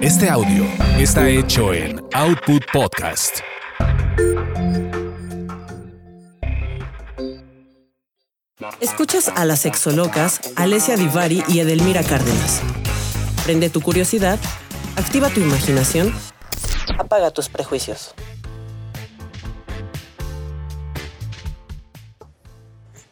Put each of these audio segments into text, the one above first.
Este audio está hecho en Output Podcast. Escuchas a las sexolocas Alessia Divari y Edelmira Cárdenas. Prende tu curiosidad, activa tu imaginación, apaga tus prejuicios.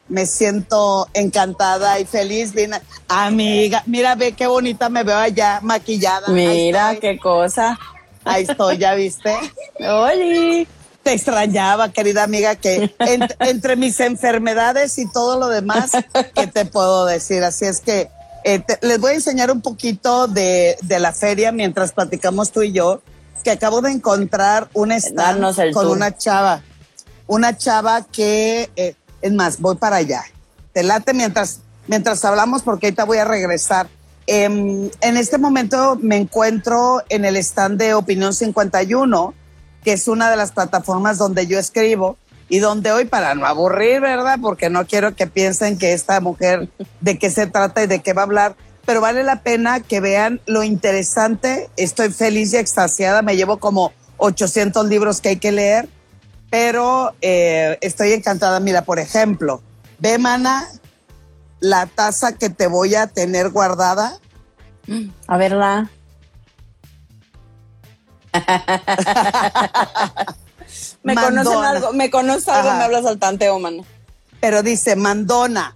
Me siento encantada y feliz. Vine, amiga, mira, ve qué bonita me veo allá maquillada. Mira qué cosa. Ahí estoy, ¿ya viste? Oli. Te extrañaba, querida amiga, que entre mis enfermedades y todo lo demás, ¿qué te puedo decir? Así es que eh, les voy a enseñar un poquito de, de, la feria mientras platicamos tú y yo, que acabo de encontrar un stand con una chava. Una chava que... Eh, es más, voy para allá. Te late mientras, mientras hablamos porque ahorita voy a regresar. Em, en este momento me encuentro en el stand de Opinión 51, que es una de las plataformas donde yo escribo y donde hoy, para no aburrir, ¿verdad? Porque no quiero que piensen que esta mujer de qué se trata y de qué va a hablar, pero vale la pena que vean lo interesante. Estoy feliz y extasiada, me llevo como 800 libros que hay que leer pero eh, estoy encantada. Mira, por ejemplo, ve, mana, la taza que te voy a tener guardada. A verla. me conocen algo, me conoces algo, me hablas al tanteo, mana. Pero dice, mandona,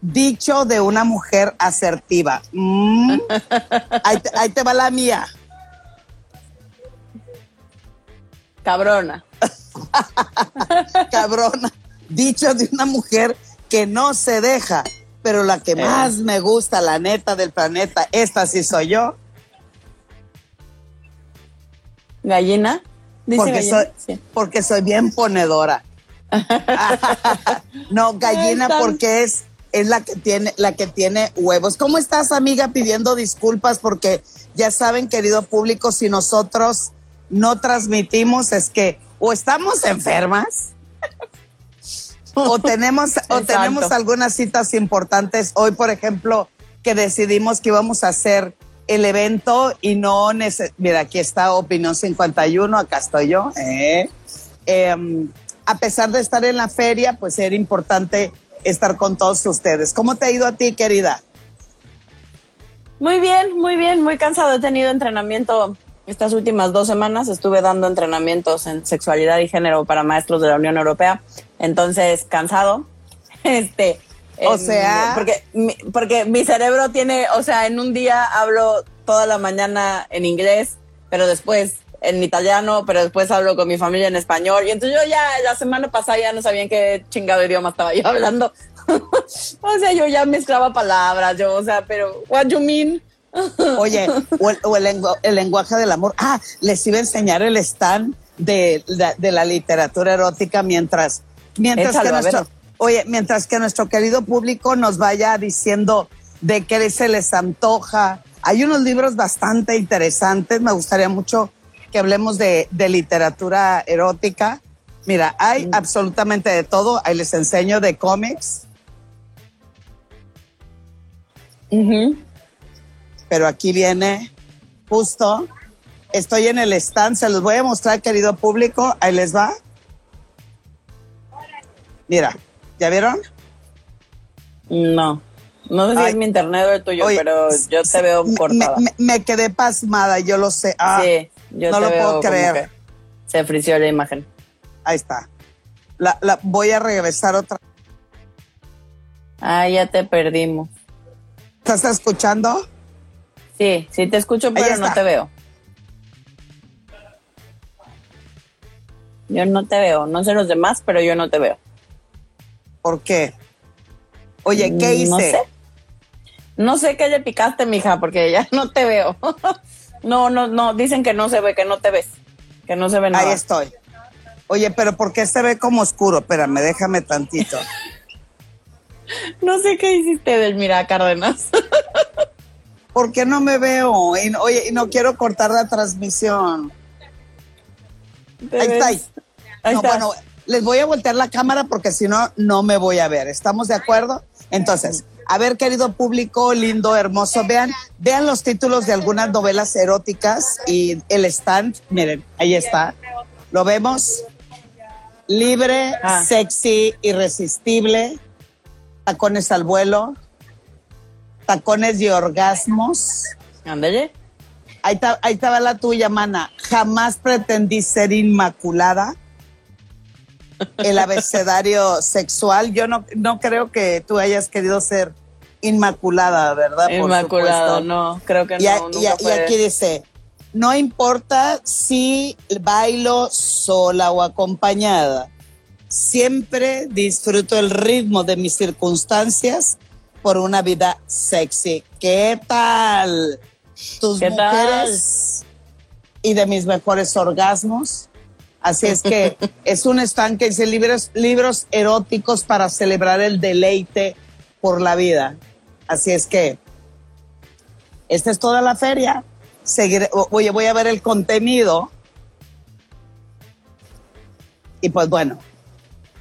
dicho de una mujer asertiva. Mm. ahí te va la mía. Cabrona. Cabrona. Dicho de una mujer que no se deja, pero la que eh. más me gusta, la neta del planeta, esta sí soy yo. ¿Gallina? porque, Soy, porque soy bien ponedora. no, gallina porque es, es la que tiene, la que tiene huevos. ¿Cómo estás, amiga? Pidiendo disculpas porque ya saben, querido público, si nosotros no transmitimos es que o estamos enfermas o tenemos o tenemos algunas citas importantes. Hoy, por ejemplo, que decidimos que íbamos a hacer el evento y no mira, aquí está Opinión 51, acá estoy yo. ¿eh? Em, a pesar de estar en la feria, pues era importante estar con todos ustedes. ¿Cómo te ha ido a ti, querida? Muy bien, muy bien, muy cansado. He tenido entrenamiento estas últimas dos semanas estuve dando entrenamientos en sexualidad y género para maestros de la Unión Europea. Entonces, cansado. Este. O sea. Porque mi, porque mi cerebro tiene, o sea, en un día hablo toda la mañana en inglés, pero después en italiano, pero después hablo con mi familia en español. Y entonces yo ya la semana pasada ya no sabía en qué chingado idioma estaba yo hablando. o sea, yo ya mezclaba palabras, yo, o sea, pero, what you mean? Oye, o, el, lenguaje del amor. Ah, les iba a enseñar el stand de, la literatura erótica mientras, mientras que nuestro, oye, mientras que nuestro querido público nos vaya diciendo de qué se les antoja. Hay unos libros bastante interesantes. Me gustaría mucho que hablemos de, literatura erótica. Mira, hay mm. absolutamente de todo. Ahí les enseño de cómics pero aquí viene justo. Estoy en el stand, se los voy a mostrar, querido público. Ahí les va. Mira, ¿ya vieron? No. No sé si es mi internet o el tuyo, pero yo te veo cortada. Me, me, quedé pasmada, yo lo sé. Ah, sí, yo no lo puedo creer. Se frició la imagen. Ahí está. La, la, voy a regresar otra. Ah, ya te perdimos. ¿Estás escuchando? Sí, sí te escucho, pero no te veo. Yo no te veo. No sé los demás, pero yo no te veo. ¿Por qué? Oye, ¿qué hice? No sé. No sé qué le picaste, mija, porque ya no te veo. no, no, no. Dicen que no se ve, que no te ves. Que no se ve nada. Ahí estoy. Oye, pero ¿por qué se ve como oscuro? Espérame, déjame tantito. no sé qué hiciste, Delmira Cárdenas. ¿por qué no me veo? Y, oye, y no quiero cortar la transmisión. Ahí está. Ahí. Bueno, les voy a voltear la cámara porque si no, no me voy a ver. ¿Estamos de acuerdo? Entonces, A ver, querido público, lindo, hermoso, vean, vean los títulos de algunas novelas eróticas y el stand, miren, ahí está. ¿Lo vemos? Libre, Ah. sexy, irresistible, tacones al vuelo, tacones y orgasmos. Ándale. Ahí, estaba la tuya, mana. Jamás pretendí ser inmaculada. El abecedario sexual. Yo no, no creo que tú hayas querido ser inmaculada, ¿verdad? Supuesto. no, creo que Y, a- no. y a- aquí dice, no importa si bailo sola o acompañada, siempre disfruto el ritmo de mis circunstancias por una vida sexy. ¿Qué tal? Tus ¿Qué tal? mujeres y de mis mejores orgasmos. Así es que es un stand que dice libros, libros eróticos para celebrar el deleite por la vida. Así es que esta es toda la feria. Seguiré, oye, voy a ver el contenido. Y pues bueno,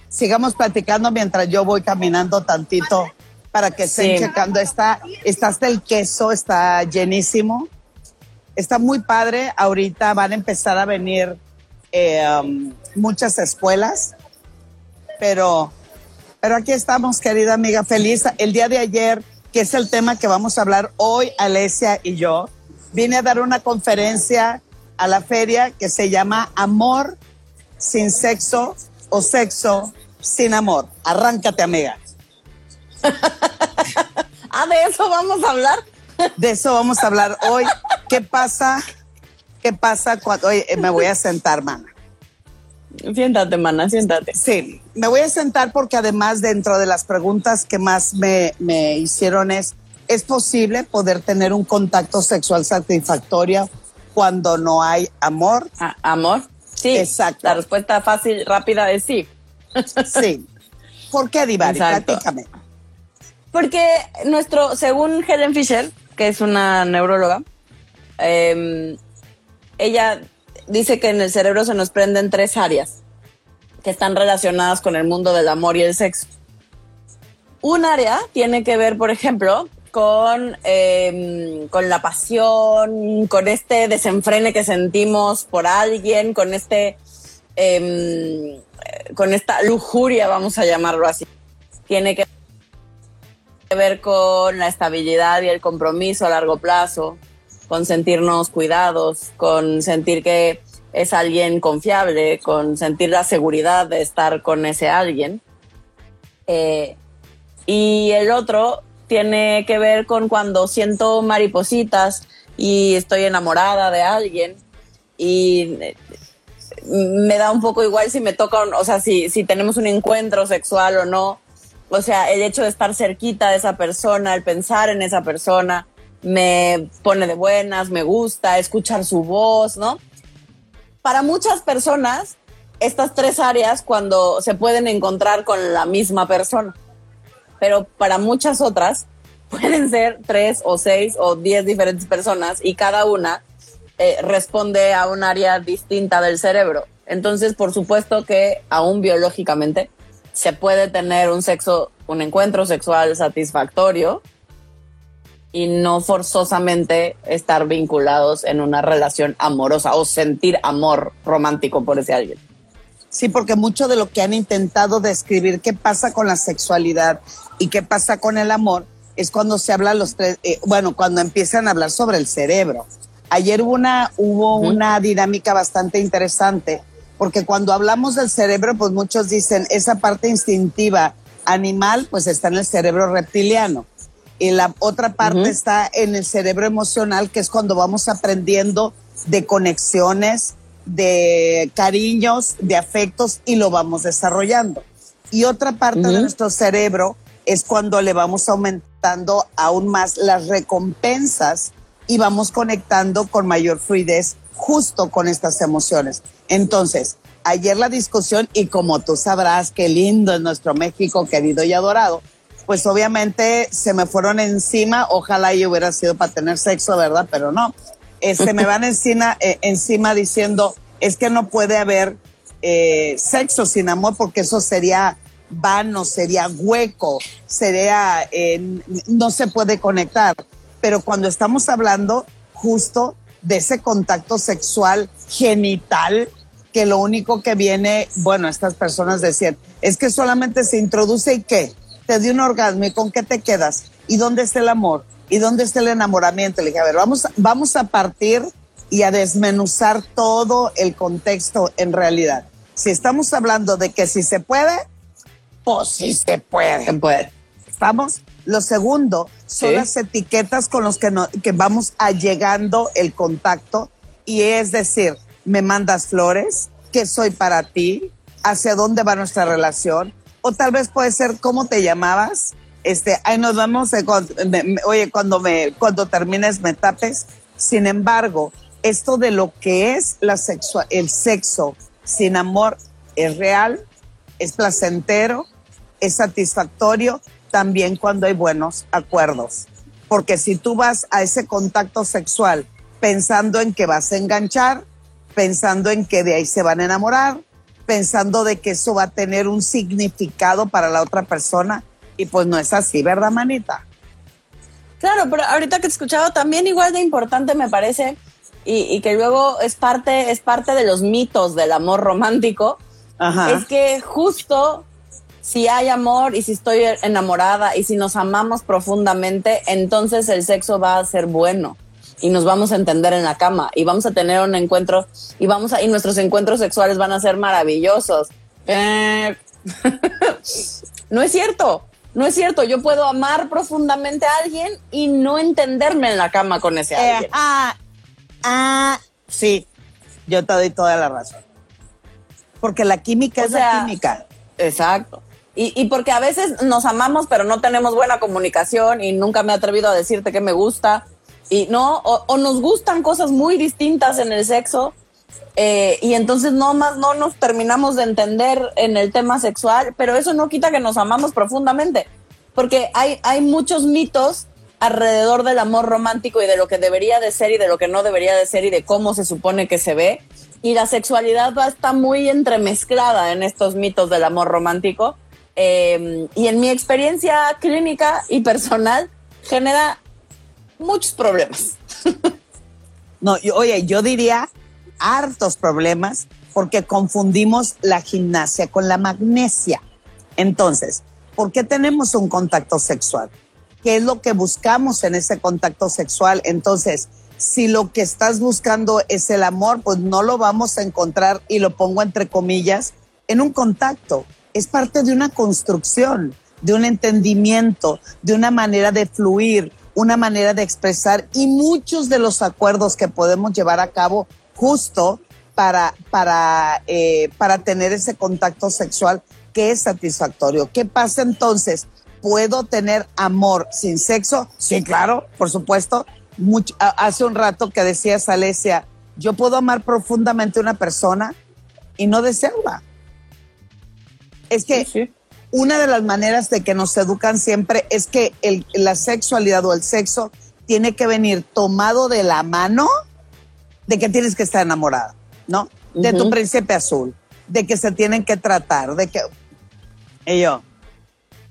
sigamos platicando mientras yo voy caminando tantito para que estén Sí. checando. Está, está hasta el queso, está llenísimo. Está muy padre. Ahorita van a empezar a venir eh, um, muchas escuelas, pero, pero aquí estamos, querida amiga, feliz. El día de ayer, que es el tema que vamos a hablar hoy, Alesia y yo, vine a dar una conferencia a la feria que se llama Amor sin sexo o sexo sin amor. Arráncate, amiga. Ah, de eso vamos a hablar. De eso vamos a hablar hoy. ¿Qué pasa? ¿Qué pasa cuando... Oye, eh, me voy a sentar, mana. Siéntate, mana, siéntate. Sí, me voy a sentar porque además dentro de las preguntas que más me, me hicieron es, ¿es posible poder tener un contacto sexual satisfactorio cuando no hay amor? Ah, ¿Amor? Sí. Exacto. La respuesta fácil, rápida es sí. Sí. ¿Por qué, Divari? Exacto. Platícame. Porque nuestro, según Helen Fisher, que es una neuróloga, eh, ella dice que en el cerebro se nos prenden tres áreas que están relacionadas con el mundo del amor y el sexo. Un área tiene que ver, por ejemplo, con, eh, con la pasión, con este desenfrene que sentimos por alguien, con este eh, con esta lujuria, vamos a llamarlo así. Tiene que ver con la estabilidad y el compromiso a largo plazo, con sentirnos cuidados, con sentir que es alguien confiable, con sentir la seguridad de estar con ese alguien. Eh, y el otro tiene que ver con cuando siento maripositas y estoy enamorada de alguien y eh, me da un poco igual si me toca, o sea, si, si tenemos un encuentro sexual o no. O sea, el hecho de estar cerquita de esa persona, el pensar en esa persona, me pone de buenas, me gusta escuchar su voz, ¿no? Para muchas personas, estas tres áreas cuando se pueden encontrar con la misma persona, pero para muchas otras pueden ser tres o seis o diez diferentes personas y cada una eh, responde a un área distinta del cerebro. Entonces, por supuesto que aún biológicamente se puede tener un sexo, un encuentro sexual satisfactorio y no forzosamente estar vinculados en una relación amorosa o sentir amor romántico por ese alguien. Sí, porque mucho de lo que han intentado describir qué pasa con la sexualidad y qué pasa con el amor es cuando se habla los tres, eh, bueno, cuando empiezan a hablar sobre el cerebro. Ayer hubo una, hubo una dinámica bastante interesante, porque cuando hablamos del cerebro, pues muchos dicen esa parte instintiva animal, pues está en el cerebro reptiliano. Y la otra parte está en el cerebro emocional, que es cuando vamos aprendiendo de conexiones, de cariños, de afectos y lo vamos desarrollando. Y otra parte de nuestro cerebro es cuando le vamos aumentando aún más las recompensas y vamos conectando con mayor fluidez justo con estas emociones. Entonces, ayer la discusión y como tú sabrás, qué lindo es nuestro México querido y adorado, pues obviamente se me fueron encima, ojalá yo hubiera sido para tener sexo, ¿verdad? Pero no, eh, se me van encima, eh, encima diciendo, es que no puede haber eh, sexo sin amor porque eso sería vano, sería hueco, sería, no se puede conectar. Pero cuando estamos hablando justo de ese contacto sexual genital, que lo único que viene, bueno, estas personas decían, es que solamente se introduce y qué, te dio un orgasmo y con qué te quedas y dónde está el amor y dónde está el enamoramiento. Le dije, a ver, vamos, vamos a partir y a desmenuzar todo el contexto en realidad. Si estamos hablando de que si se puede, pues sí se puede. Se puede. ¿Estamos? Lo segundo son Sí. las etiquetas con las que, no- que vamos allegando el contacto y es decir, me mandas flores, que soy para ti, hacia dónde va nuestra relación, o tal vez puede ser cómo te llamabas, este, ahí nos vemos, eh, cuando- me- me- oye, cuando me, cuando termines me tapes. Sin embargo, esto de lo que es la sexua- el sexo sin amor es real, es placentero, es satisfactorio también cuando hay buenos acuerdos. Porque si tú vas a ese contacto sexual pensando en que vas a enganchar, pensando en que de ahí se van a enamorar, pensando de que eso va a tener un significado para la otra persona, y pues no es así, ¿verdad, manita? Claro, pero ahorita que te escuchaba también igual de importante me parece y, y que luego es parte, es parte de los mitos del amor romántico, Ajá. es que justo si hay amor y si estoy enamorada y si nos amamos profundamente, entonces el sexo va a ser bueno y nos vamos a entender en la cama y vamos a tener un encuentro y vamos a y nuestros encuentros sexuales van a ser maravillosos. Eh, no es cierto. No es cierto, yo puedo amar profundamente a alguien y no entenderme en la cama con ese Eh, alguien. ah, ah, sí, yo te doy toda la razón. Porque la química O es sea, la química. Exacto. Y, y porque a veces nos amamos, pero no tenemos buena comunicación y nunca me he atrevido a decirte que me gusta. Y no, o, nos gustan cosas muy distintas en el sexo. eh, y entonces no más no nos terminamos de entender en el tema sexual, pero eso no quita que nos amamos profundamente. Porque hay, hay muchos mitos alrededor del amor romántico y de lo que debería de ser y de lo que no debería de ser y de cómo se supone que se ve. Y la sexualidad va a estar muy entremezclada en estos mitos del amor romántico. Eh, y en mi experiencia clínica y personal genera muchos problemas. No, oye, yo diría hartos problemas porque confundimos la gimnasia con la magnesia. Entonces, ¿por qué tenemos un contacto sexual? ¿Qué es lo que buscamos en ese contacto sexual? Entonces, si lo que estás buscando es el amor, pues no lo vamos a encontrar, y lo pongo entre comillas, en un contacto. Es parte de una construcción, de un entendimiento, de una manera de fluir, una manera de expresar y muchos de los acuerdos que podemos llevar a cabo justo para, para, eh, para tener ese contacto sexual que es satisfactorio. ¿Qué pasa entonces? ¿Puedo tener amor sin sexo? Sí, claro, por supuesto. Hace un rato que decías, Alesia, yo puedo amar profundamente a una persona y no desearla. Es que una de las maneras de que nos educan siempre es que el- la sexualidad o el sexo tiene que venir tomado de la mano de que tienes que estar enamorada, ¿no? De tu príncipe azul, de que se tienen que tratar, de que... Y yo,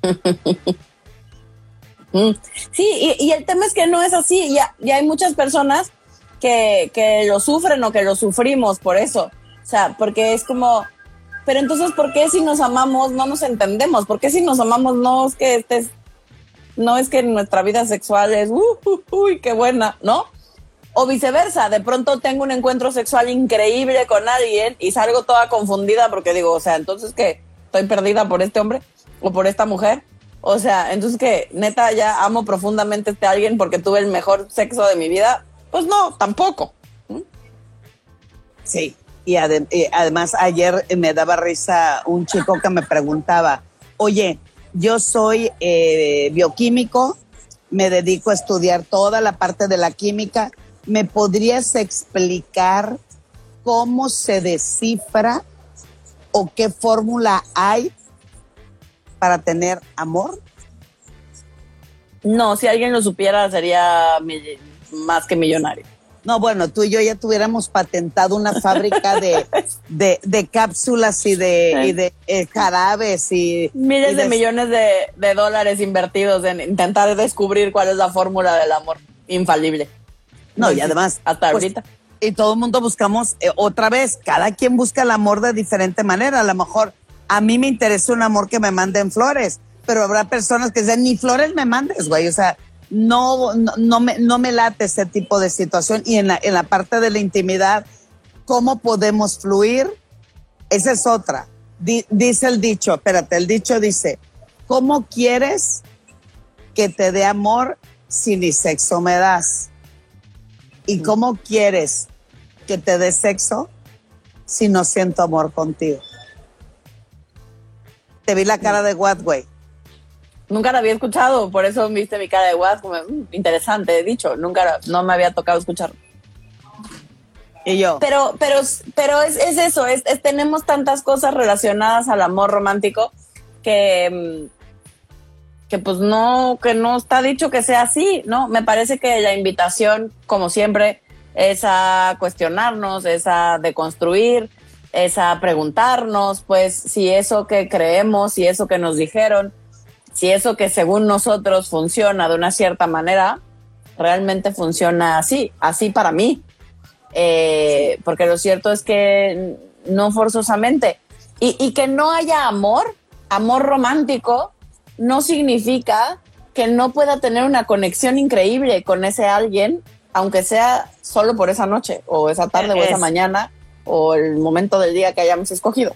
Mm. Sí, y, y el tema es que no es así. Ya, ya hay muchas personas que, que lo sufren o que lo sufrimos por eso. O sea, porque es como, pero entonces, ¿por qué si nos amamos no nos entendemos? ¿Por qué si nos amamos no es que estés, no es que nuestra vida sexual es, uh, uh, uy, qué buena, ¿no? O viceversa, de pronto tengo un encuentro sexual increíble con alguien y salgo toda confundida porque digo, o sea, entonces que estoy perdida por este hombre o por esta mujer. O sea, entonces que neta ya amo profundamente a este alguien porque tuve el mejor sexo de mi vida. Pues no, tampoco. Sí, y, ade- y además ayer me daba risa un chico que me preguntaba, oye, yo soy eh, bioquímico, me dedico a estudiar toda la parte de la química, ¿me podrías explicar cómo se descifra o qué fórmula hay para tener amor? No, si alguien lo supiera sería más que millonario. No, bueno, tú y yo ya tuviéramos patentado una fábrica de, de, de cápsulas y de, y de eh, jarabes y... Miles y de, millones de, de dólares invertidos en intentar descubrir cuál es la fórmula del amor infalible. No, y además... Hasta pues, ahorita. Y todo el mundo buscamos eh, otra vez, cada quien busca el amor de diferente manera. A lo mejor a mí me interesa un amor que me manden flores, pero habrá personas que dicen, ni flores me mandes, güey. O sea, no, no, no me, no me late ese tipo de situación. Y en la, en la parte de la intimidad, ¿cómo podemos fluir? Esa es otra. Di- dice el dicho, espérate, el dicho dice, ¿cómo quieres que te dé amor si ni sexo me das? ¿Y cómo quieres que te dé sexo si no siento amor contigo? Te vi la cara de what, güey. Nunca la había escuchado, por eso viste mi cara de what, como "Mm, interesante, he dicho, nunca no me había tocado escucharlo. Y yo, Pero, pero, pero es, es eso, es, es- tenemos tantas cosas relacionadas al amor romántico que, mm, que pues no, que no está dicho que sea así, ¿no? Me parece que la invitación, como siempre, es a cuestionarnos, es a deconstruir, es a preguntarnos, pues, si eso que creemos, si eso que nos dijeron, si eso que según nosotros funciona de una cierta manera, realmente funciona así, así para mí. Eh, porque lo cierto es que no forzosamente. Y, y que no haya amor, amor romántico, no significa que no pueda tener una conexión increíble con ese alguien, aunque sea solo por esa noche, o esa tarde, o esa Es- mañana, o el momento del día que hayamos escogido.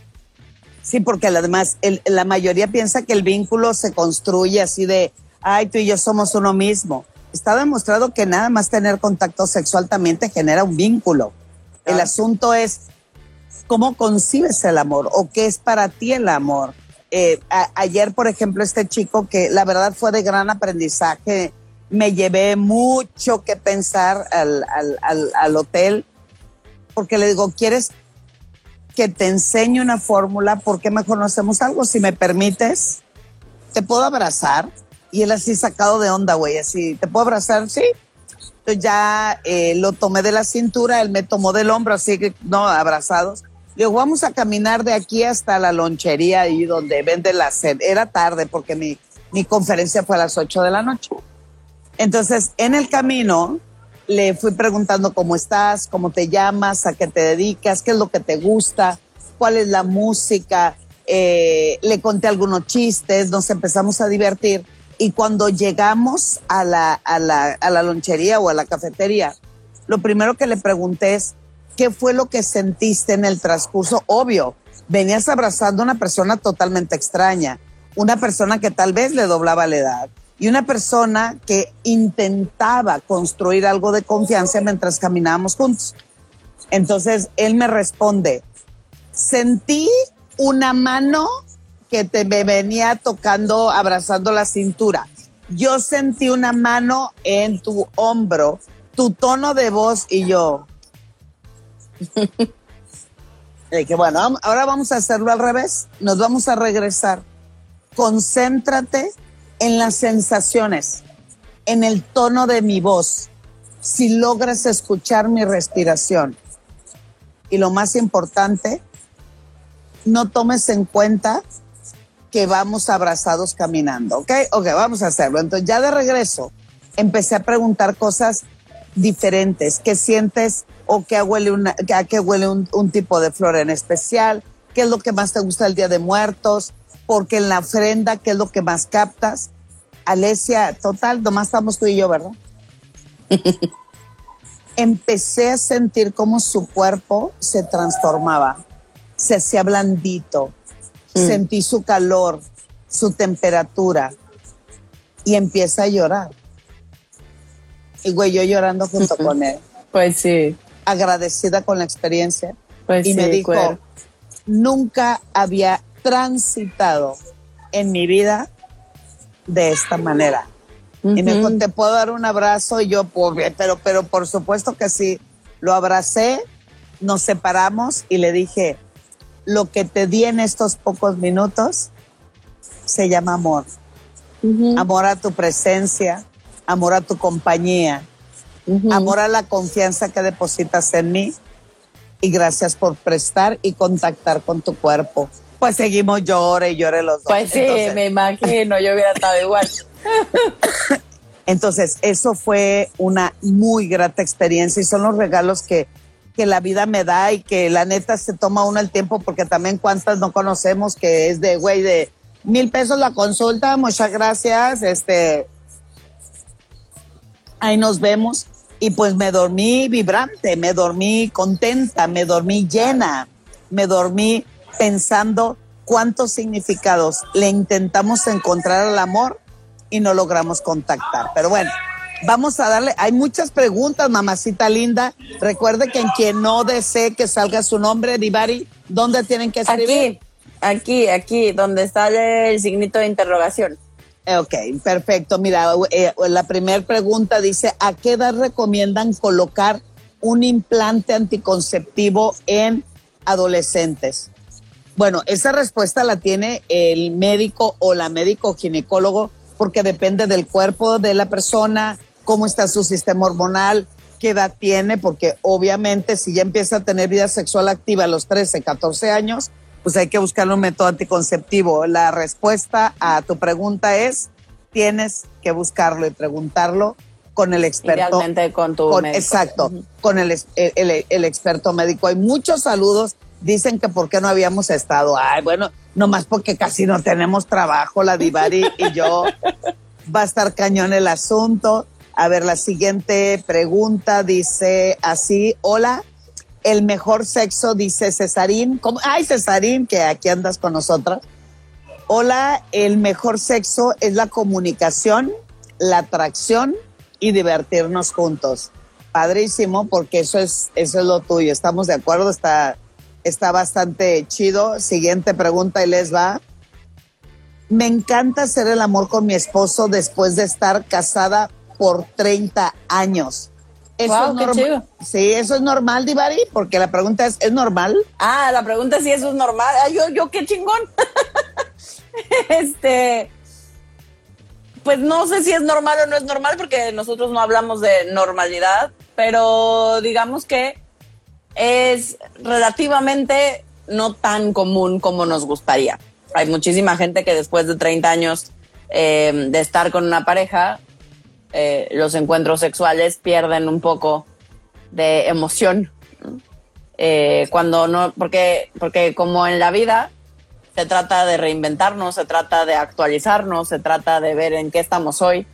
Sí, porque además el- la mayoría piensa que el vínculo se construye así de, ay, tú y yo somos uno mismo. Está demostrado que nada más tener contacto sexual también te genera un vínculo. El asunto es cómo concibes el amor o qué es para ti el amor. Eh, a- ayer, por ejemplo, este chico que la verdad fue de gran aprendizaje, me llevé mucho que pensar al, al- al- al hotel, porque le digo, ¿quieres que te enseñe una fórmula? ¿Por qué mejor no hacemos algo? Si me permites, ¿te puedo abrazar? Y él así sacado de onda, güey, así, ¿te puedo abrazar? Sí. Entonces ya eh, lo tomé de la cintura, él me tomó del hombro, así que, no, abrazados. Digo, vamos a caminar de aquí hasta la lonchería ahí donde vende la sed. Era tarde porque mi, mi conferencia fue a las 8 de la noche. Entonces, en el camino, le fui preguntando cómo estás, cómo te llamas, a qué te dedicas, qué es lo que te gusta, cuál es la música. Eh, le conté algunos chistes, nos empezamos a divertir. Y cuando llegamos a la, a, la, a la lonchería o a la cafetería, lo primero que le pregunté es, ¿qué fue lo que sentiste en el transcurso? Obvio, venías abrazando a una persona totalmente extraña, una persona que tal vez le doblaba la edad y una persona que intentaba construir algo de confianza mientras caminábamos juntos. Entonces él me responde, sentí una mano que te me venía tocando, abrazando la cintura. Yo sentí una mano en tu hombro, tu tono de voz y yo. Y que bueno, ahora vamos a hacerlo al revés. Nos vamos a regresar. Concéntrate en las sensaciones, en el tono de mi voz. Si logras escuchar mi respiración. Y lo más importante, no tomes en cuenta que vamos abrazados caminando, ¿ok? Ok, vamos a hacerlo. Entonces, ya de regreso, empecé a preguntar cosas diferentes. ¿Qué sientes o qué huele una, qué huele un, un tipo de flor en especial? ¿Qué es lo que más te gusta el Día de Muertos? Porque en la ofrenda, ¿qué es lo que más captas? Alesia, total, nomás estamos tú y yo, ¿verdad? Empecé a sentir cómo su cuerpo se transformaba, se hacía blandito, sentí su calor, su temperatura y empieza a llorar. Y güey, yo llorando junto con él, Pues sí, agradecida con la experiencia. pues y sí, me dijo, cuero. nunca había transitado en mi vida de esta manera. Y me dijo. ¿te puedo dar un abrazo? Y yo, pues, pero, pero por supuesto que sí. Lo abracé, nos separamos y le dije, lo que te di en estos pocos minutos se llama amor. Amor a tu presencia, amor a tu compañía. amor a la confianza que depositas en mí y gracias por prestar y contactar con tu cuerpo. Pues seguimos llore y llore los dos. Pues sí, me imagino, yo hubiera estado igual. Entonces, eso fue una muy grata experiencia y son los regalos que, que la vida me da y que la neta se toma uno el tiempo porque también cuántas no conocemos que es de, güey, de mil pesos la consulta, muchas gracias, este, ahí nos vemos. Y pues me dormí vibrante, me dormí contenta, me dormí llena, me dormí pensando cuántos significados le intentamos encontrar al amor y no logramos contactar. Pero bueno, vamos a darle, hay muchas preguntas, mamacita linda. Recuerde que en quien no desee que salga su nombre, Divari, ¿dónde tienen que escribir? Aquí, aquí, aquí, donde está el signito de interrogación. Ok, perfecto. Mira, eh, la primera pregunta dice, ¿a qué edad recomiendan colocar un implante anticonceptivo en adolescentes? Bueno, esa respuesta la tiene el médico o la médico ginecólogo porque depende del cuerpo de la persona, cómo está su sistema hormonal, qué edad tiene, porque obviamente si ya empieza a tener vida sexual activa a los 13, 14 años, pues hay que buscar un método anticonceptivo. La respuesta a tu pregunta es, tienes que buscarlo y preguntarlo con el experto. con tu Exacto, con el, el, el, experto médico. Hay muchos saludos. Dicen que por qué no habíamos estado. Ay, bueno, nomás porque casi no tenemos trabajo, la Divari y yo. Va a estar cañón el asunto. A ver, la siguiente pregunta dice así, hola, el mejor sexo, dice Cesarín. ¿Cómo? Ay, Cesarín, que aquí andas con nosotras. Hola, el mejor sexo es la comunicación, la atracción y divertirnos juntos. Padrísimo, porque eso es, eso es lo tuyo. ¿Estamos de acuerdo? Está, está bastante chido. Siguiente pregunta y les va. Me encanta hacer el amor con mi esposo después de estar casada por 30 años. Eso es normal. Sí, eso es normal, Divari, porque la pregunta es, ¿es normal? Ah, la pregunta es si eso es normal. Ah, yo, yo qué chingón. este, pues no sé si es normal o no es normal, porque nosotros no hablamos de normalidad, pero digamos que es relativamente no tan común como nos gustaría. Hay muchísima gente que después de 30 años eh, de estar con una pareja, eh, los encuentros sexuales pierden un poco de emoción. Eh, cuando no, porque, porque como en la vida se trata de reinventarnos, se trata de actualizarnos, se trata de ver en qué estamos hoy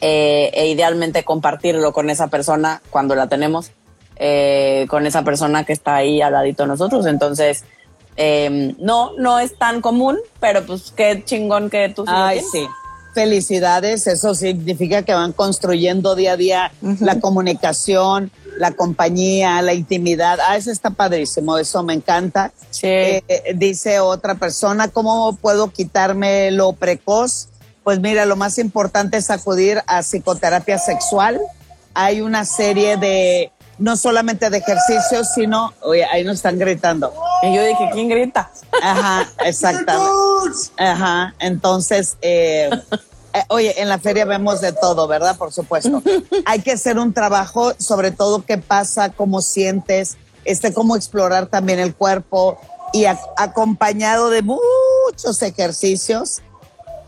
e idealmente compartirlo con esa persona cuando la tenemos eh, con esa persona que está ahí al ladito de nosotros. Entonces, eh, no, no es tan común, pero pues qué chingón que tú Ay, sí. Felicidades, eso significa que van construyendo día a día la comunicación, la compañía, la intimidad. Ah, eso está padrísimo, eso me encanta. Sí. Eh, dice otra persona, ¿cómo puedo quitarme lo precoz? Pues mira, lo más importante es acudir a psicoterapia sexual. Hay una serie de no solamente de ejercicios, sino, oye, ahí nos están gritando. Y yo dije, ¿quién grita? Ajá, exactamente. Ajá, entonces, eh, eh, oye, en la feria vemos de todo, ¿verdad? Por supuesto. Hay que hacer un trabajo, sobre todo qué pasa, cómo sientes, este, cómo explorar también el cuerpo y acompañado de muchos ejercicios.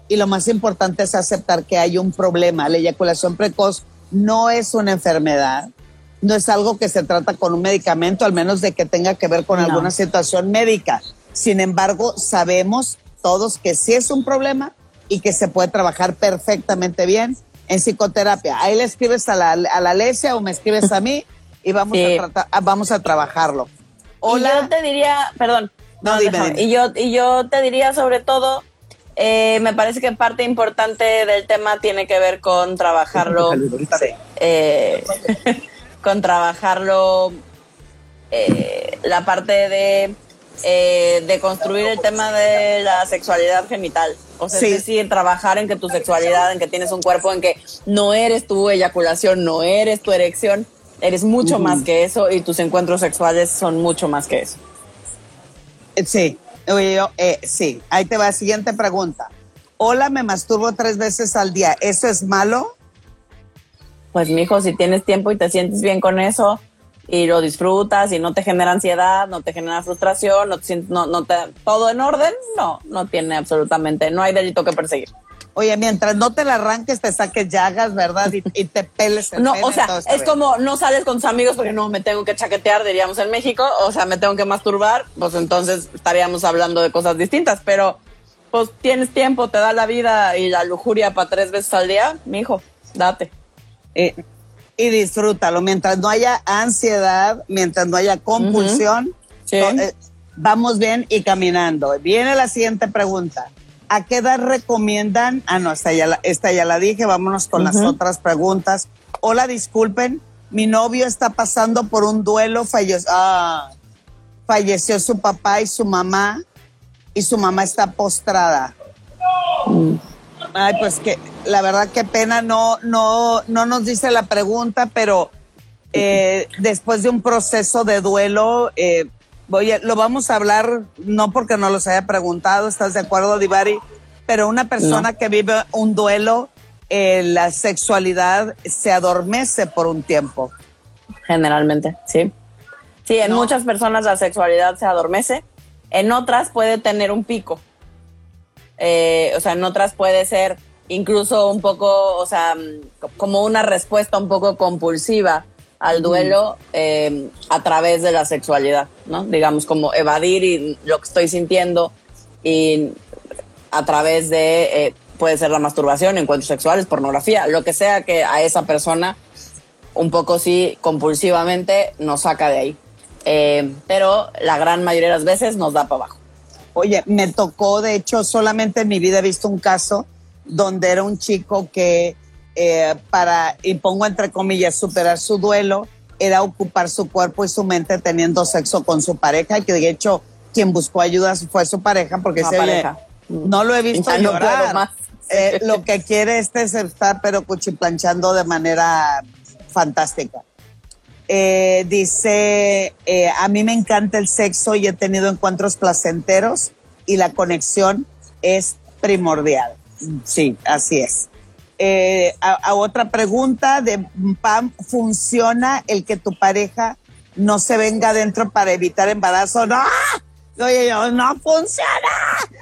Y lo más importante es aceptar que hay un problema. La eyaculación precoz no es una enfermedad no es algo que se trata con un medicamento, al menos de que tenga que ver con alguna situación médica. Sin embargo, sabemos todos que sí es un problema y que se puede trabajar perfectamente bien en psicoterapia. Ahí le escribes a la, a la Alesia o me escribes a mí y vamos, a, vamos a trabajarlo. Hola. Y yo te diría, perdón. No, dime, Y, yo, y yo te diría sobre todo, eh, me parece que parte importante del tema tiene que ver con trabajarlo. Eh, con trabajarlo, eh, la parte de, eh, de construir el tema de la sexualidad genital. O sea, es decir, trabajar en que tu sexualidad, en que tienes un cuerpo, en que no eres tu eyaculación, no eres tu erección, eres mucho más que eso y tus encuentros sexuales son mucho más que eso. Sí, eh, sí, ahí te va. Siguiente pregunta. Hola, me masturbo tres veces al día. ¿Eso es malo? Pues mijo, si tienes tiempo y te sientes bien con eso y lo disfrutas y no te genera ansiedad, no te genera frustración, no te sientes, no, no te, todo en orden, no, no tiene absolutamente, no hay delito que perseguir. Oye, mientras no te la arranques, te saques llagas, ¿verdad? Y, te peles el No, o sea, es como no sales con tus amigos porque no me tengo que chaquetear, diríamos en México, o sea, me tengo que masturbar, pues entonces estaríamos hablando de cosas distintas, pero pues tienes tiempo, te da la vida y la lujuria para tres veces al día, mijo, date. Eh, y disfrútalo. Mientras no haya ansiedad, mientras no haya compulsión, eh, vamos bien y caminando. Viene la siguiente pregunta. ¿A qué edad recomiendan? Ah, no, esta ya la, esta ya la dije. Vámonos con las otras preguntas. Hola, disculpen. Mi novio está pasando por un duelo. Falleció, ah, falleció su papá y su mamá. Y su mamá está postrada. Mm. Ay, pues que la verdad qué pena, no, no, no nos dice la pregunta, pero eh, después de un proceso de duelo, eh, voy lo vamos a hablar, no porque no los haya preguntado, ¿estás de acuerdo, Divari? Pero una persona que vive un duelo, eh, la sexualidad se adormece por un tiempo. Generalmente, sí. Sí, en muchas personas la sexualidad se adormece, en otras puede tener un pico eh, o sea, en otras puede ser incluso un poco, o sea, como una respuesta un poco compulsiva al duelo eh, a través de la sexualidad, ¿no? Digamos, como evadir y lo que estoy sintiendo y a través de, eh, puede ser la masturbación, encuentros sexuales, pornografía, lo que sea que a esa persona un poco sí compulsivamente nos saca de ahí. pero la gran mayoría de las veces nos da para abajo. Oye, me tocó, de hecho, solamente en mi vida he visto un caso donde era un chico que eh, para, y pongo entre comillas, superar su duelo, era ocupar su cuerpo y su mente teniendo sexo con su pareja, y que de hecho quien buscó ayuda fue su pareja, porque se pareja. no lo he visto llorar. Eh, lo que quiere este es estar pero cuchiplanchando de manera fantástica. Eh, dice, eh, a mí me encanta el sexo y he tenido encuentros placenteros y la conexión es primordial. Sí, así es. Eh, a, otra pregunta de Pam, ¿funciona el que tu pareja no se venga adentro para evitar embarazo? No, oye, no funciona.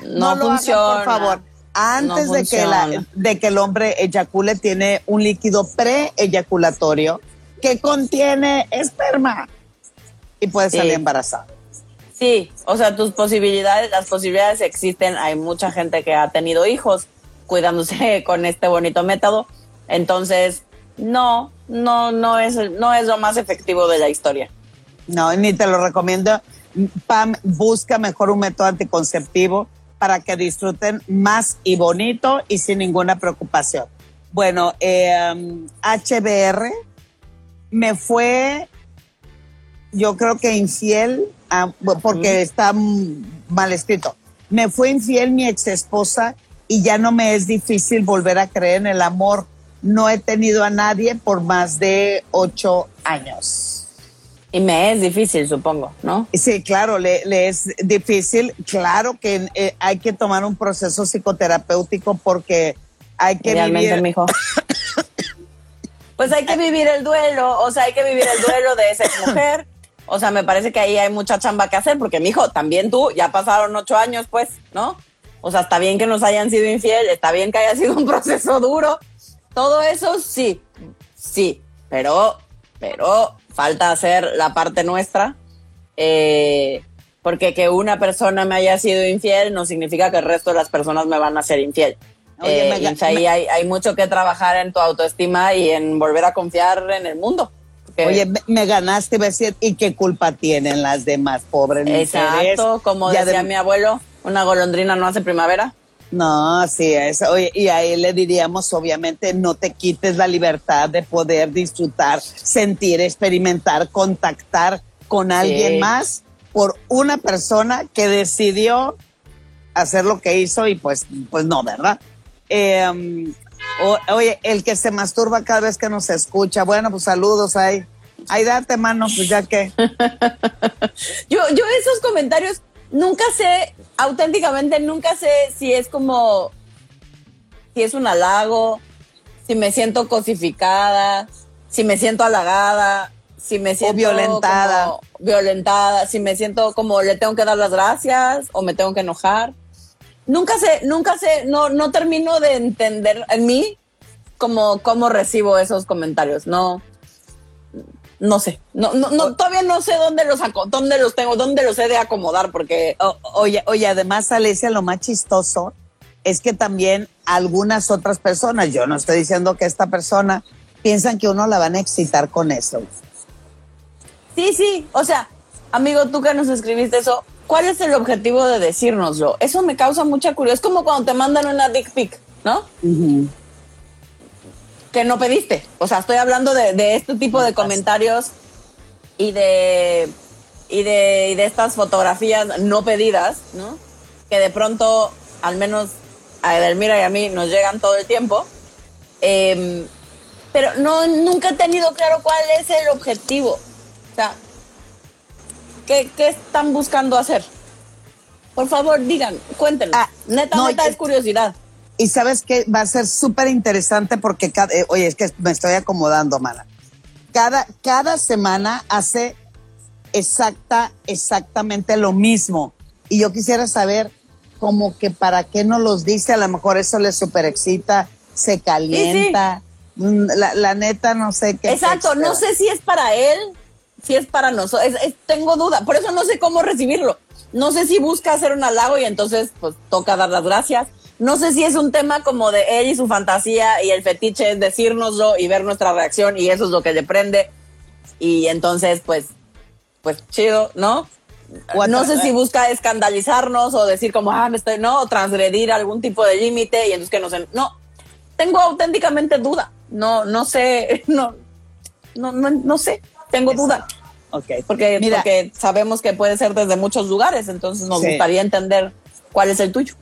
No, funciona. por favor. Antes de, que la, de que el hombre eyacule, tiene un líquido pre-eyaculatorio que contiene esperma y puede salir embarazada. Sí, o sea, tus posibilidades, las posibilidades existen. Hay mucha gente que ha tenido hijos cuidándose con este bonito método. Entonces, no, no, no es, no es lo más efectivo de la historia. No, ni te lo recomiendo. Pam, busca mejor un método anticonceptivo para que disfruten más y bonito y sin ninguna preocupación. Bueno, HBR um, me fue, yo creo que infiel, ah, porque está mal escrito. Me fue infiel mi ex esposa y ya no me es difícil volver a creer en el amor. No he tenido a nadie por más de ocho años. Y me es difícil, supongo, ¿no? Sí, claro, le, es difícil. Claro que eh, hay que tomar un proceso psicoterapéutico porque hay que vivir. Mijo. pues hay que vivir el duelo, o sea, hay que vivir el duelo de esa mujer. O sea, me parece que ahí hay mucha chamba que hacer, porque mi hijo, también tú, ya pasaron ocho años, pues, ¿no? O sea, está bien que nos hayan sido infiel, está bien que haya sido un proceso duro. Todo eso sí, sí, pero, pero falta hacer la parte nuestra. Eh, porque que una persona me haya sido infiel no significa que el resto de las personas me van a ser infiel. Oye, eh, ahí hay, mucho que trabajar en tu autoestima y en volver a confiar en el mundo. Oye, me, ganaste, decir, ¿y qué culpa tienen las demás pobres Exacto, como decía mi abuelo, una golondrina no hace primavera. No, sí, eso. Oye, y a él le diríamos, obviamente, no te quites la libertad de poder disfrutar, sentir, experimentar, contactar con alguien más por una persona que decidió hacer lo que hizo y pues, pues no, ¿verdad? Eh, oye, el que se masturba cada vez que nos escucha, bueno, pues saludos ahí. Ahí date mano, pues ya que. yo, yo esos comentarios nunca sé, auténticamente nunca sé si es como, si es un halago, si me siento cosificada, si me siento halagada, si me siento violentada. violentada, si me siento como le tengo que dar las gracias o me tengo que enojar. Nunca sé, nunca sé, no, no termino de entender en mí cómo, cómo recibo esos comentarios. No, no sé, no, no, no, todavía no sé dónde los dónde los tengo, dónde los he de acomodar, porque O- oye, oye, además, Alesia, lo más chistoso es que también algunas otras personas, yo no estoy diciendo que esta persona, piensan que uno la van a excitar con eso. sí, sí, o sea, amigo, tú que nos escribiste eso, ¿cuál es el objetivo de decírnoslo? Eso me causa mucha curiosidad. Es como cuando te mandan una dick pic, ¿no? Que no pediste. O sea, estoy hablando de, de este tipo de comentarios y de, y de y de estas fotografías no pedidas, ¿no? Que de pronto, al menos a Edelmira y a mí, nos llegan todo el tiempo. Em, pero no, nunca he tenido claro cuál es el objetivo. O sea, ¿qué, qué están buscando hacer? Por favor, digan, cuéntenos. Ah, neta, no, neta, es curiosidad. Y sabes que va a ser súper interesante porque, cada, eh, oye, es que me estoy acomodando, mana. Cada, cada semana hace exacta, exactamente lo mismo. Y yo quisiera saber como que para qué no los dice, a lo mejor eso le super excita, se calienta. Mm, La, la neta, no sé qué. Exacto, no sé si es para él, si es para nosotros, es- es- tengo duda, por eso no sé cómo recibirlo. No sé si busca hacer un halago y entonces pues toca dar las gracias. No sé si es un tema como de él y su fantasía y el fetiche es decírnoslo y ver nuestra reacción y eso es lo que le prende. Y entonces pues, pues chido, ¿no? No sé si busca escandalizarnos o decir como, ah, me estoy, no, o transgredir algún tipo de límite y entonces que nos... en- No, tengo auténticamente duda. No, no sé, no, no, no, no sé, tengo duda. Ok. Porque, Mira, porque sabemos que puede ser desde muchos lugares, entonces nos Sí. gustaría entender cuál es el tuyo.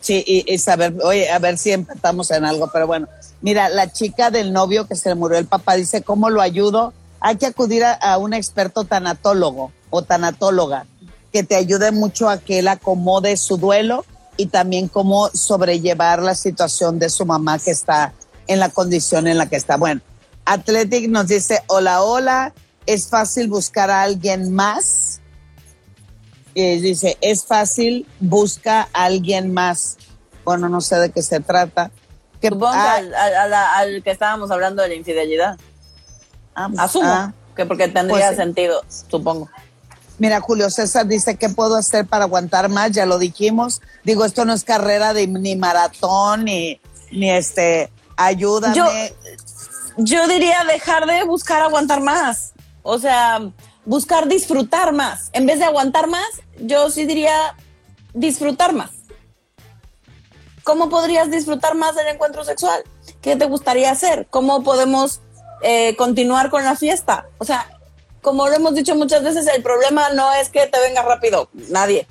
Sí, y, y saber, oye, a ver si empatamos en algo, pero bueno, mira, la chica del novio que se le murió el papá dice, ¿cómo lo ayudo? Hay que acudir a, a un experto tanatólogo o tanatóloga que te ayude mucho a que él acomode su duelo y también cómo sobrellevar la situación de su mamá que está en la condición en la que está. Bueno, Athletic nos dice, hola, hola, es fácil buscar a alguien más eh, dice, es fácil, busca a alguien más. Bueno, no sé de qué se trata. Que, Supongo ah, al, que estábamos hablando de la infidelidad. ah, Asumo ah. que porque tendría Pues sí. sentido, supongo. Mira, Julio César dice, ¿qué puedo hacer para aguantar más? Ya lo dijimos. Digo, esto no es carrera de ni maratón, ni, ni este, ayúdame. Yo- Yo diría dejar de buscar aguantar más. O sea, buscar disfrutar más. En vez de aguantar más, yo sí diría disfrutar más. ¿Cómo podrías disfrutar más del encuentro sexual? ¿Qué te gustaría hacer? ¿Cómo podemos eh, continuar con la fiesta? O sea, como lo hemos dicho muchas veces, el problema no es que te venga rápido, nadie.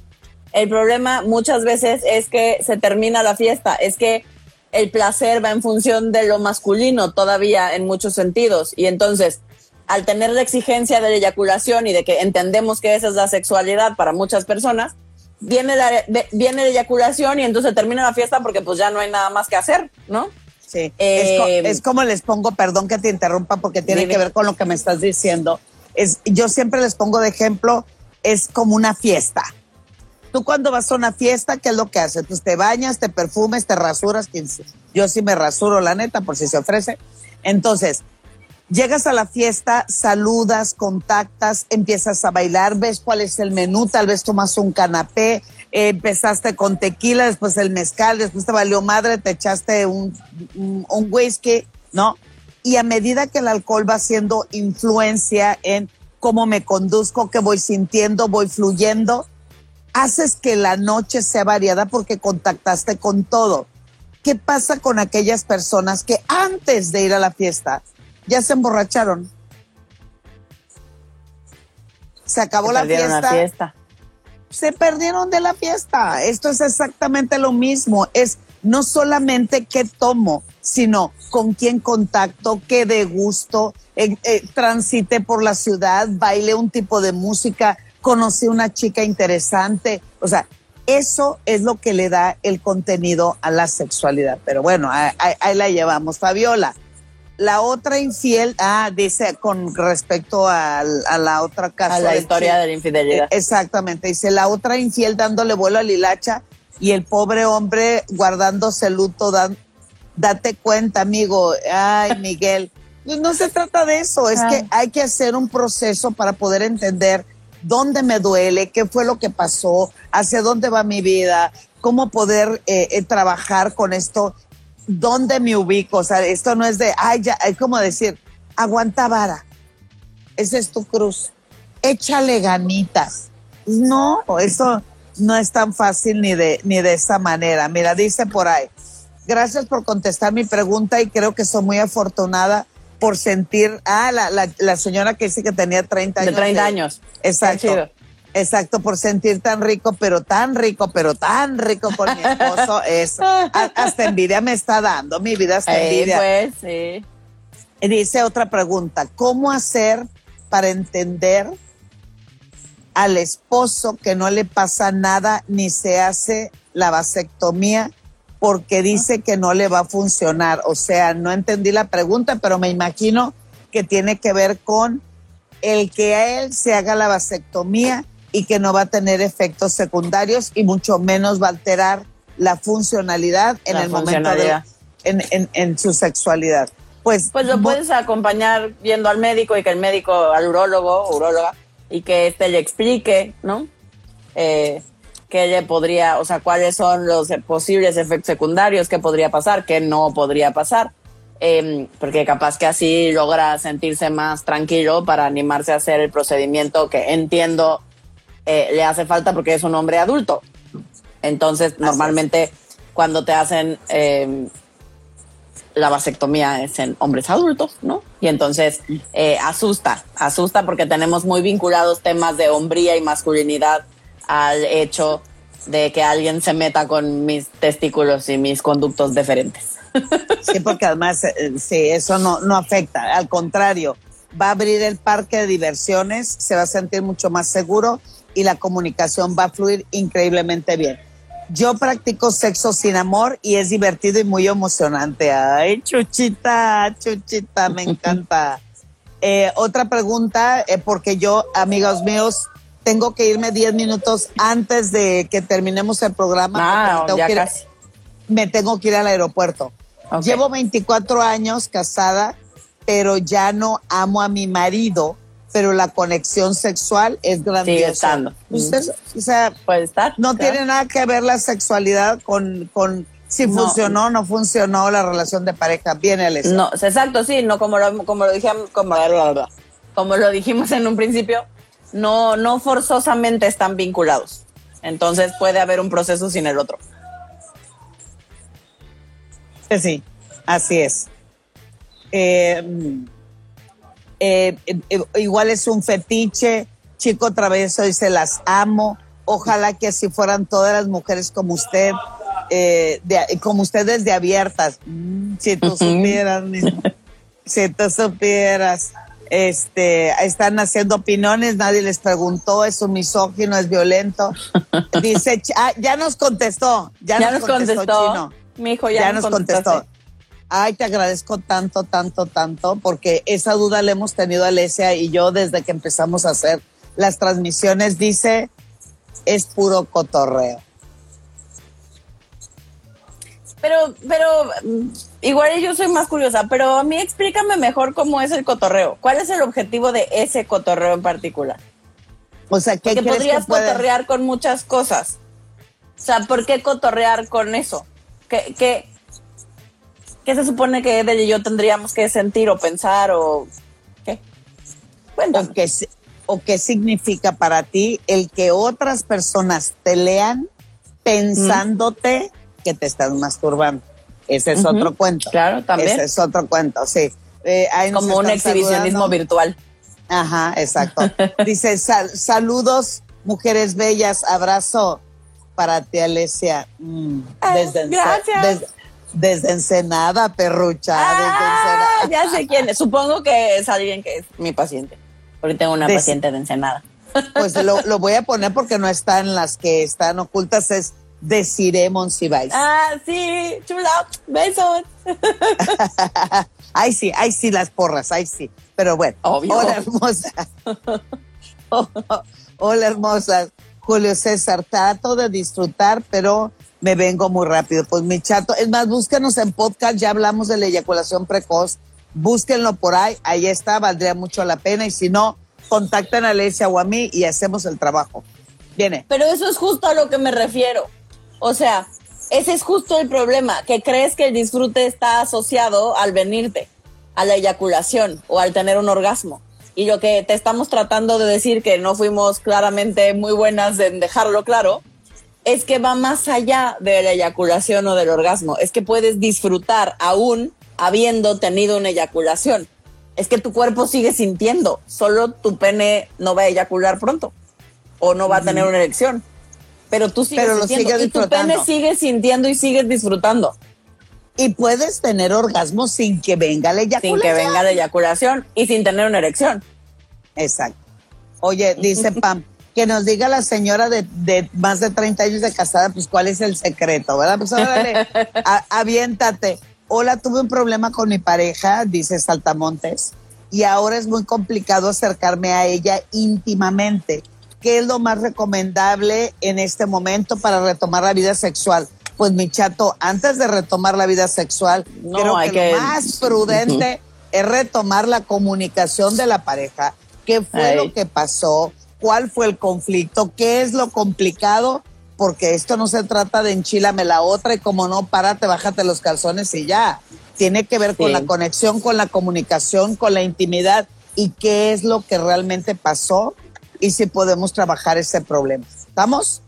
El problema muchas veces es que se termina la fiesta, es que el placer va en función de lo masculino todavía en muchos sentidos. Y entonces, al tener la exigencia de la eyaculación y de que entendemos que esa es la sexualidad para muchas personas, viene la, viene la eyaculación y entonces termina la fiesta porque pues ya no hay nada más que hacer, ¿no? Sí, Eh, es, co- es como les pongo, perdón que te interrumpa porque tiene Dime. que ver con lo que me estás diciendo. Es, yo siempre les pongo de ejemplo, es como una fiesta. Tú cuando vas a una fiesta, ¿qué es lo que haces? Pues te bañas, te perfumes, te rasuras. Yo sí me rasuro, la neta, por si se ofrece. Entonces, llegas a la fiesta, saludas, contactas, empiezas a bailar, ves cuál es el menú, tal vez tomas un canapé, eh, empezaste con tequila, después el mezcal, después te valió madre, te echaste un, un, un whisky, ¿no? Y a medida que el alcohol va haciendo influencia en cómo me conduzco, qué voy sintiendo, voy fluyendo, haces que la noche sea variada porque contactaste con todo. ¿Qué pasa con aquellas personas que antes de ir a la fiesta ya se emborracharon? Se acabó Se la fiesta, fiesta. se perdieron de la fiesta. Esto es exactamente lo mismo. Es no solamente qué tomo, sino con quién contacto, qué de gusto, eh, eh, transité por la ciudad, bailé un tipo de música, conocí una chica interesante. O sea, Eso es lo que le da el contenido a la sexualidad. Pero bueno, ahí, ahí la llevamos. Fabiola, la otra infiel, ah, dice con respecto a, a la otra casa. A la historia de la infidelidad. Exactamente, dice la otra infiel dándole vuelo a Lilacha y el pobre hombre guardándose luto, dan, date cuenta, amigo. Ay, Miguel. No se trata de eso, es que hay que hacer un proceso para poder entender dónde me duele, qué fue lo que pasó, hacia dónde va mi vida, cómo poder eh, eh, trabajar con esto, dónde me ubico. O sea, esto no es de, ay, ya, es como decir, aguanta vara, esa es tu cruz, échale ganitas. No, eso no es tan fácil ni de, ni de esa manera. Mira, dice por ahí, gracias por contestar mi pregunta y creo que soy muy afortunada por sentir, ah, la, la, la señora que dice que tenía 30 años. De 30 años. Exacto. Exacto, por sentir tan rico, pero tan rico, pero tan rico con mi esposo. Eso. Hasta envidia me está dando, mi vida hasta envidia. pues, sí. Dice otra pregunta, ¿cómo hacer para entender al esposo que no le pasa nada ni se hace la vasectomía porque dice que no le va a funcionar. O sea, no entendí la pregunta, pero me imagino que tiene que ver con el que a él se haga la vasectomía y que no va a tener efectos secundarios y mucho menos va a alterar la funcionalidad en La el momento de en, en, en su sexualidad. Pues, Pues lo puedes acompañar yendo al médico y que el médico, al urólogo o uróloga, y que este le explique, ¿no? Eh, qué le podría, o sea, cuáles son los posibles efectos secundarios, qué podría pasar, qué no podría pasar. Eh, porque capaz que así logra sentirse más tranquilo para animarse a hacer el procedimiento que entiendo eh, le hace falta porque es un hombre adulto. Entonces, normalmente cuando te hacen eh, la vasectomía es en hombres adultos, ¿no? Y entonces eh, asusta, asusta porque tenemos muy vinculados temas de hombría y masculinidad al hecho de que alguien se meta con mis testículos y mis conductos deferentes. Sí, porque además, eh, sí, eso no, no afecta. Al contrario, va a abrir el parque de diversiones, se va a sentir mucho más seguro y la comunicación va a fluir increíblemente bien. Yo practico sexo sin amor y es divertido y muy emocionante. Ay, chuchita, chuchita, me encanta. Eh, otra pregunta, eh, porque yo, amigos míos, tengo que irme 10 minutos antes de que terminemos el programa. Ah, tengo ya que ir- casi. me tengo que ir al aeropuerto. Llevo 24 años casada, pero ya no amo a mi marido, pero la conexión sexual es grandiosa. estando. Usted, o sea, Puede estar. no claro. tiene nada que ver la sexualidad con, con si No. funcionó o no funcionó la relación de pareja. Bien, Alex. No, exacto, sí, no como lo, como lo dijimos, como, como lo dijimos en un principio, no, no forzosamente están vinculados. Entonces puede haber un proceso sin el otro. Sí, así es. Eh, eh, eh, igual es un fetiche, chico travieso dice las amo, ojalá que así fueran todas las mujeres como usted, eh, de- como ustedes de abiertas. Mm, si tú supieras, si tú supieras. Este, están haciendo opiniones, nadie les preguntó, es un misógino, es violento. Dice, ah, ya nos contestó, ya, Ya, nos contestó. Chino Mi hijo ya, ya nos contestó. Ay, te agradezco tanto, tanto, tanto, porque esa duda la hemos tenido Alesia y yo desde que empezamos a hacer las transmisiones. Dice, es puro cotorreo. Pero, pero igual yo soy más curiosa, pero a mí explícame mejor cómo es el cotorreo. ¿Cuál es el objetivo de ese cotorreo en particular? O sea, ¿qué Porque crees podrías que puede? cotorrear con muchas cosas. O sea, ¿por qué cotorrear con eso? ¿Qué, qué, qué se supone que Edel y yo tendríamos que sentir o pensar o qué? Cuéntame. o qué, o qué significa para ti el que otras personas te lean pensándote que te estás masturbando. Ese es otro cuento. Claro, también. Ese es otro cuento, sí. Eh, ahí Como un exhibicionismo saludando. virtual. Ajá, exacto. Dice, "Sal- saludos, mujeres bellas, abrazo para ti, Alesia. Mm, desde, gracias. des- desde Ensenada, perrucha, Ah, desde Ensenada. ya sé quién es. Supongo que es alguien que es mi paciente. Porque tengo una paciente de Ensenada. Pues lo, lo voy a poner porque no está en las que están ocultas, es Desiree Monsiváis. Ah, sí, chula, besos. ay, sí, ay, sí, las porras, ay, sí. Pero bueno, Obvio. hola hermosa. hola hermosas. Julio César, trato de disfrutar, pero me vengo muy rápido. Pues mi chato, es más, búsquenos en podcast, ya hablamos de la eyaculación precoz. Búsquenlo por ahí, ahí está, valdría mucho la pena. Y si no, contacten a Alesia o a mí y hacemos el trabajo. Viene. Pero eso es justo a lo que me refiero. O sea, ese es justo el problema, que crees que el disfrute está asociado al venirte, a la eyaculación o al tener un orgasmo. Y lo que te estamos tratando de decir, que no fuimos claramente muy buenas en dejarlo claro, es que va más allá de la eyaculación o del orgasmo. Es que puedes disfrutar aún habiendo tenido una eyaculación. Es que tu cuerpo sigue sintiendo, solo tu pene no va a eyacular pronto o no va a tener una erección. Pero tú sigues Pero lo sintiendo sigue y tu disfrutando. pene sigue sintiendo y sigues disfrutando Y puedes tener orgasmo sin que venga la eyaculación. sin que venga la eyaculación y sin tener una erección. Exacto. Oye, dice Pam, que nos diga la señora de, de más de 30 años de casada, pues cuál es el secreto, ¿verdad? Pues órale, a- aviéntate. Hola, tuve un problema con mi pareja, dice Saltamontes, y ahora es muy complicado acercarme a ella íntimamente. ¿Qué es lo más recomendable en este momento para retomar la vida sexual? Pues mi chato, antes de retomar la vida sexual, No, creo que, que- lo más prudente es retomar la comunicación de la pareja. ¿Qué fue Ay. lo que pasó? ¿Cuál fue el conflicto? ¿Qué es lo complicado? Porque esto no se trata de enchilame la otra y como no, párate, bájate los calzones y ya. Tiene que ver con la conexión, con la comunicación, con la intimidad y qué es lo que realmente pasó y si podemos trabajar ese problema. ¿Estamos?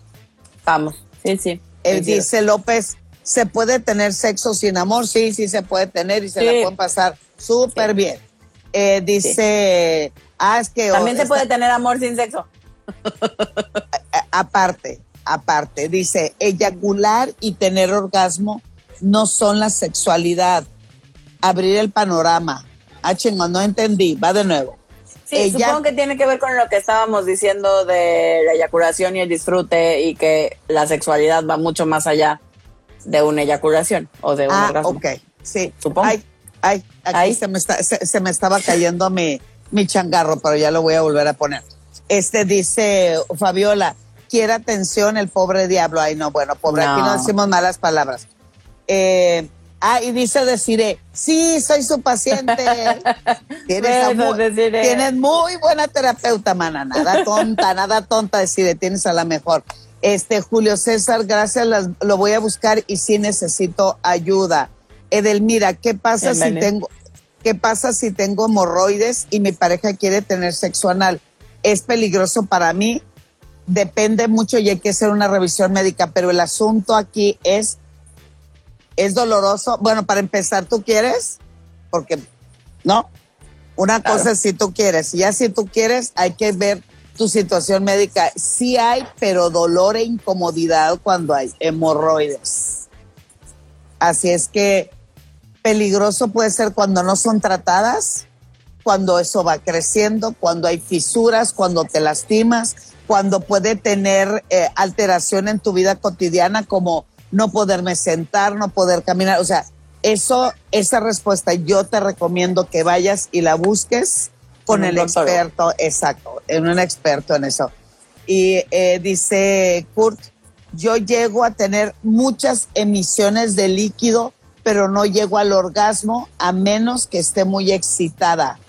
Vamos, sí, sí. Sí, sí. dice López, ¿se puede tener sexo sin amor? Sí, sí se puede tener y se Sí. la pueden pasar súper bien. Eh, dice, ah, es que... También se puede tener amor sin sexo. a- aparte, aparte, dice, eyacular y tener orgasmo no son la sexualidad. Abrir el panorama. Ah, chingón, no entendí. Va de nuevo. Sí, Ella- supongo que tiene que ver con lo que estábamos diciendo de la eyaculación y el disfrute y que la sexualidad va mucho más allá de una eyaculación o de un Ah, orgasmo. ok, sí. Supongo. Ay, ay, aquí Ay. Se, me está- se, se me estaba cayendo mi, mi changarro, pero ya lo voy a volver a poner. Este dice Fabiola, quiere atención el pobre diablo. Ay, no, bueno, pobre, aquí no decimos malas palabras. Eh, ah, y dice Deciré, sí, soy su paciente. Tienes, Besos, muy, tienes muy buena terapeuta, mana. Nada tonta, nada tonta, Deciré, tienes a la mejor. Este, Julio César, gracias, las- lo voy a buscar y sí necesito ayuda. Edelmira, ¿qué pasa si tengo, qué pasa si tengo hemorroides y mi pareja quiere tener sexo anal? ¿Es peligroso para mí? Depende mucho y hay que hacer una revisión médica, pero el asunto aquí es, es doloroso. Bueno, para empezar, ¿tú quieres? Porque, ¿no? Una Claro. cosa es si tú quieres, ya si tú quieres, hay que ver tu situación médica. Sí hay, pero dolor e incomodidad cuando hay hemorroides. Así es que peligroso puede ser cuando no son tratadas, cuando eso va creciendo, cuando hay fisuras, cuando te lastimas, cuando puede tener eh, alteración en tu vida cotidiana como no poderme sentar, no poder caminar. O sea, eso, esa respuesta yo te recomiendo que vayas y la busques con el doctor. experto, exacto, en un experto en eso. Y eh, dice Kurt, yo llego a tener muchas emisiones de líquido, pero no llego al orgasmo a menos que esté muy excitada.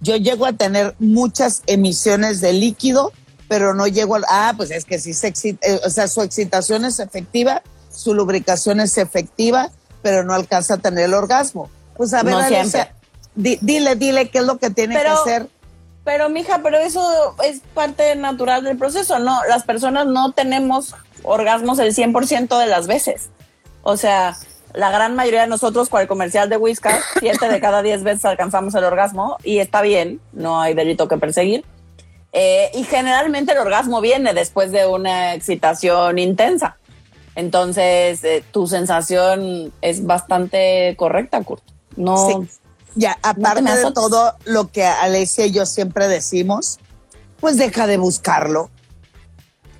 Yo llego a tener muchas emisiones de líquido, pero no llego al... Ah, pues es que sí se excita, eh, o sea, su excitación es efectiva, su lubricación es efectiva, pero no alcanza a tener el orgasmo. Pues a ver, No Alicia, siempre. di- dile, dile qué es lo que tiene Pero- que hacer. Pero, mija, pero eso es parte natural del proceso, ¿no? Las personas no tenemos orgasmos el 100% de las veces. O sea, la gran mayoría de nosotros, cual comercial de Whiskas, siete de cada diez veces alcanzamos el orgasmo y está bien, no hay delito que perseguir. Eh, y generalmente el orgasmo viene después de una excitación intensa. Entonces, eh, tu sensación es bastante correcta, Kurt. No, Sí. Ya, aparte de todo lo que Alesia y yo siempre decimos, pues deja de buscarlo.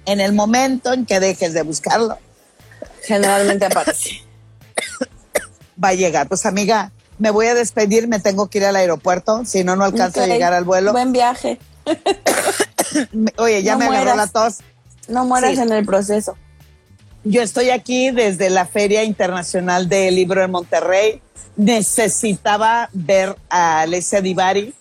En el momento en que dejes de buscarlo, Generalmente aparece. Va a llegar. Pues amiga, me voy a despedir, me tengo que ir al aeropuerto, si no, no alcanzo a Ok. llegar al vuelo. Buen viaje. Oye, ya No me agarró mueras. la tos. No mueras Sí. en el proceso. Yo estoy aquí desde la Feria Internacional del Libro en Monterrey. Necesitaba ver a Alessia Divari,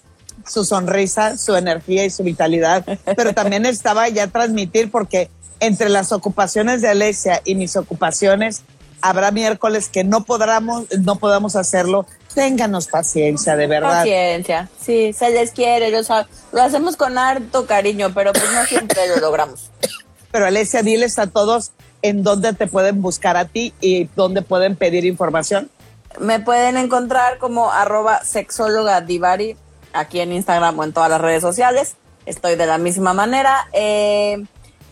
su sonrisa, su energía y su vitalidad, pero también estaba ya transmitir porque entre las ocupaciones de Alessia y mis ocupaciones habrá miércoles que no podamos, no podamos hacerlo. Ténganos paciencia, de verdad. Paciencia. Sí, se les quiere. Lo, sa- lo hacemos con harto cariño, pero pues no siempre lo logramos. Pero Alessia, diles a todos en dónde te pueden buscar a ti y dónde pueden pedir información. Me pueden encontrar como arroba sexóloga divari aquí en Instagram o en todas las redes sociales. Estoy de la misma manera. eh,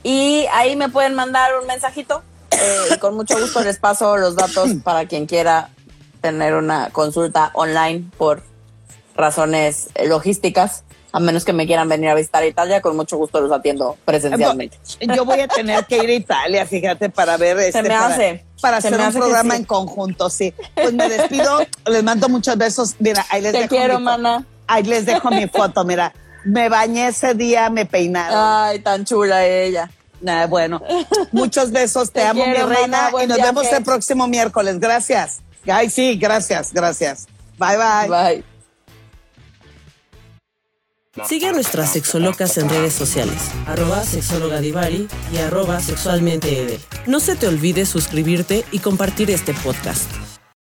y ahí me pueden mandar un mensajito eh, con mucho gusto les paso los datos para quien quiera tener una consulta online por razones eh, logísticas. A menos que me quieran venir a visitar Italia, con mucho gusto los atiendo presencialmente. Yo voy a tener que ir a Italia, fíjate, para ver este, me para, hace. para Se hacer me un hace programa sí. en conjunto, sí. Pues me despido, les mando muchos besos. Mira, ahí les Te dejo quiero, mi mana. Ahí les dejo mi foto, mira. Me bañé ese día, me peinaron. Ay, tan chula ella. Ah, bueno, muchos besos, te, Te amo, quiero, mi reina, y nos vemos el próximo miércoles. Gracias. Ay, sí, gracias, gracias. Bye, bye. Bye. Sigue a nuestras sexolocas en redes sociales, arroba sexóloga Divari y arroba sexualmente Edel. No se te olvide suscribirte y compartir este podcast.